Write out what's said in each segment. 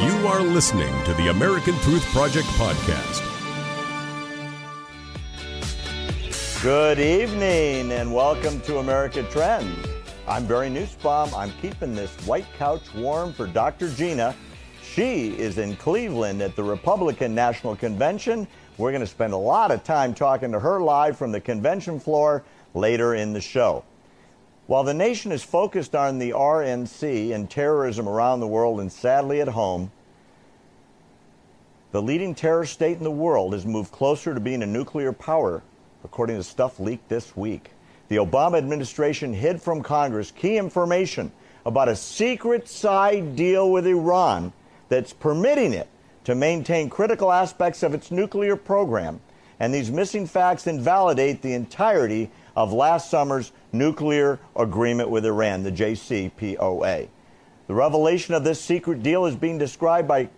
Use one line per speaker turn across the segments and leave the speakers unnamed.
You are listening to the American Truth Project podcast.
Good evening and welcome to America Trends. I'm Barry Nussbaum. I'm keeping this white couch warm for Dr. Gina. She is in Cleveland at the Republican National Convention. We're going to spend a lot of time talking to her live from the convention floor later in the show. While the nation is focused on the RNC and terrorism around the world and sadly at home, the leading terror state in the world has moved closer to being a nuclear power according to stuff leaked this week. The Obama administration hid from Congress key information about a secret side deal with Iran that's permitting it to maintain critical aspects of its nuclear program. And these missing facts invalidate the entirety of last summer's nuclear agreement with Iran, the JCPOA. The revelation of this secret deal is being described by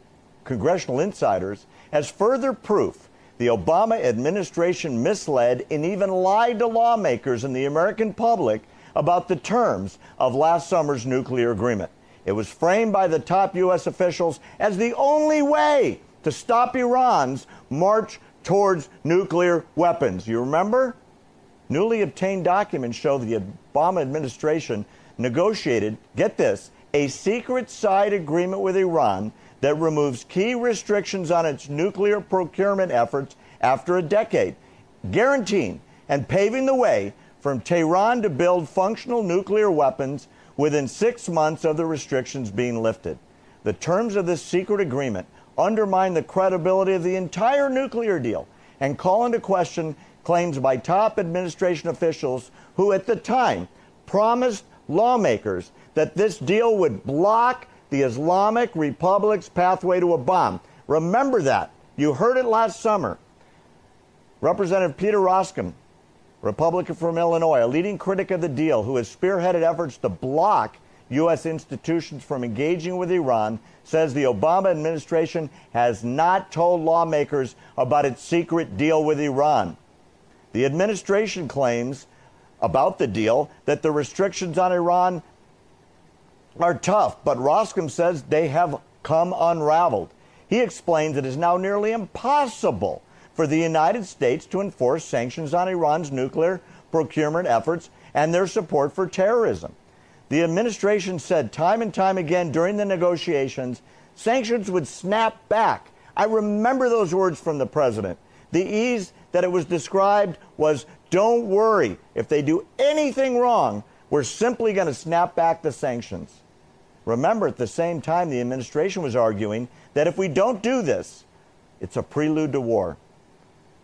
congressional insiders as further proof the Obama administration misled and even lied to lawmakers and the American public about the terms of last summer's nuclear agreement. It was framed by the top U.S. officials as the only way to stop Iran's march towards nuclear weapons. You remember? Newly obtained documents show the Obama administration negotiated, get this, a secret side agreement with Iran that removes key restrictions on its nuclear procurement efforts after a decade, guaranteeing and paving the way from Tehran to build functional nuclear weapons within six months of the restrictions being lifted. The terms of this secret agreement undermine the credibility of the entire nuclear deal and call into question claims by top administration officials who, at the time, promised lawmakers that this deal would block the Islamic Republic's pathway to a bomb. Remember that. You heard it last summer. Representative Peter Roskam, Republican from Illinois, a leading critic of the deal who has spearheaded efforts to block U.S. institutions from engaging with Iran, says the Obama administration has not told lawmakers about its secret deal with Iran. The administration claims about the deal that the restrictions on Iran are tough, but Roskam says they have come unraveled. He explains it is now nearly impossible for the United States to enforce sanctions on Iran's nuclear procurement efforts and their support for terrorism. The administration said time and time again during the negotiations sanctions would snap back. I remember those words from the president. The ease that it was described was don't worry, if they do anything wrong, we're simply going to snap back the sanctions. Remember, at the same time, the administration was arguing that if we don't do this, it's a prelude to war.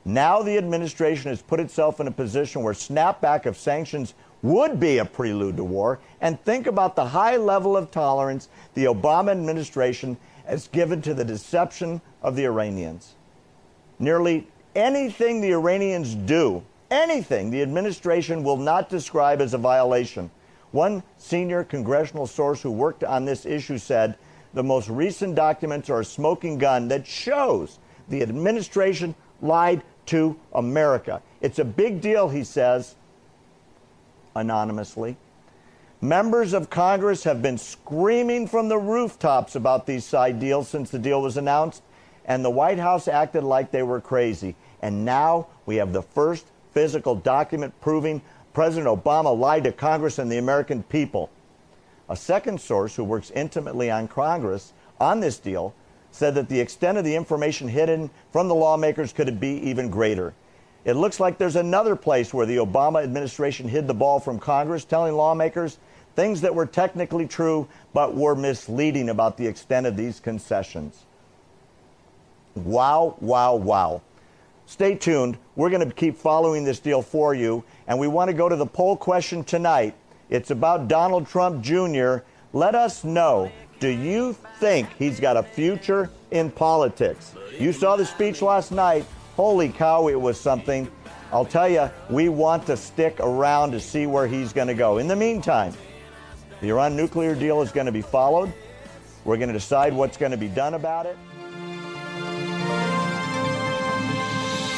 Now the administration has put itself in a position where snapback of sanctions would be a prelude to war. And think about the high level of tolerance the Obama administration has given to the deception of the Iranians. Nearly anything the Iranians do, anything the administration will not describe as a violation. One senior congressional source who worked on this issue said the most recent documents are a smoking gun that shows the administration lied to America. It's a big deal, he says, anonymously. Members of Congress have been screaming from the rooftops about these side deals since the deal was announced, and the White House acted like they were crazy. And now we have the first physical document proving President Obama lied to Congress and the American people. A second source who works intimately on Congress on this deal said that the extent of the information hidden from the lawmakers could be even greater. It looks like there's another place where the Obama administration hid the ball from Congress, telling lawmakers things that were technically true but were misleading about the extent of these concessions. Wow, wow, wow. Stay tuned. We're going to keep following this deal for you. And we want to go to the poll question tonight. It's about Donald Trump Jr. Let us know do you think he's got a future in politics? You saw the speech last night. Holy cow, it was something. I'll tell you, we want to stick around to see where he's going to go. In the meantime, the Iran nuclear deal is going to be followed. We're going to decide what's going to be done about it.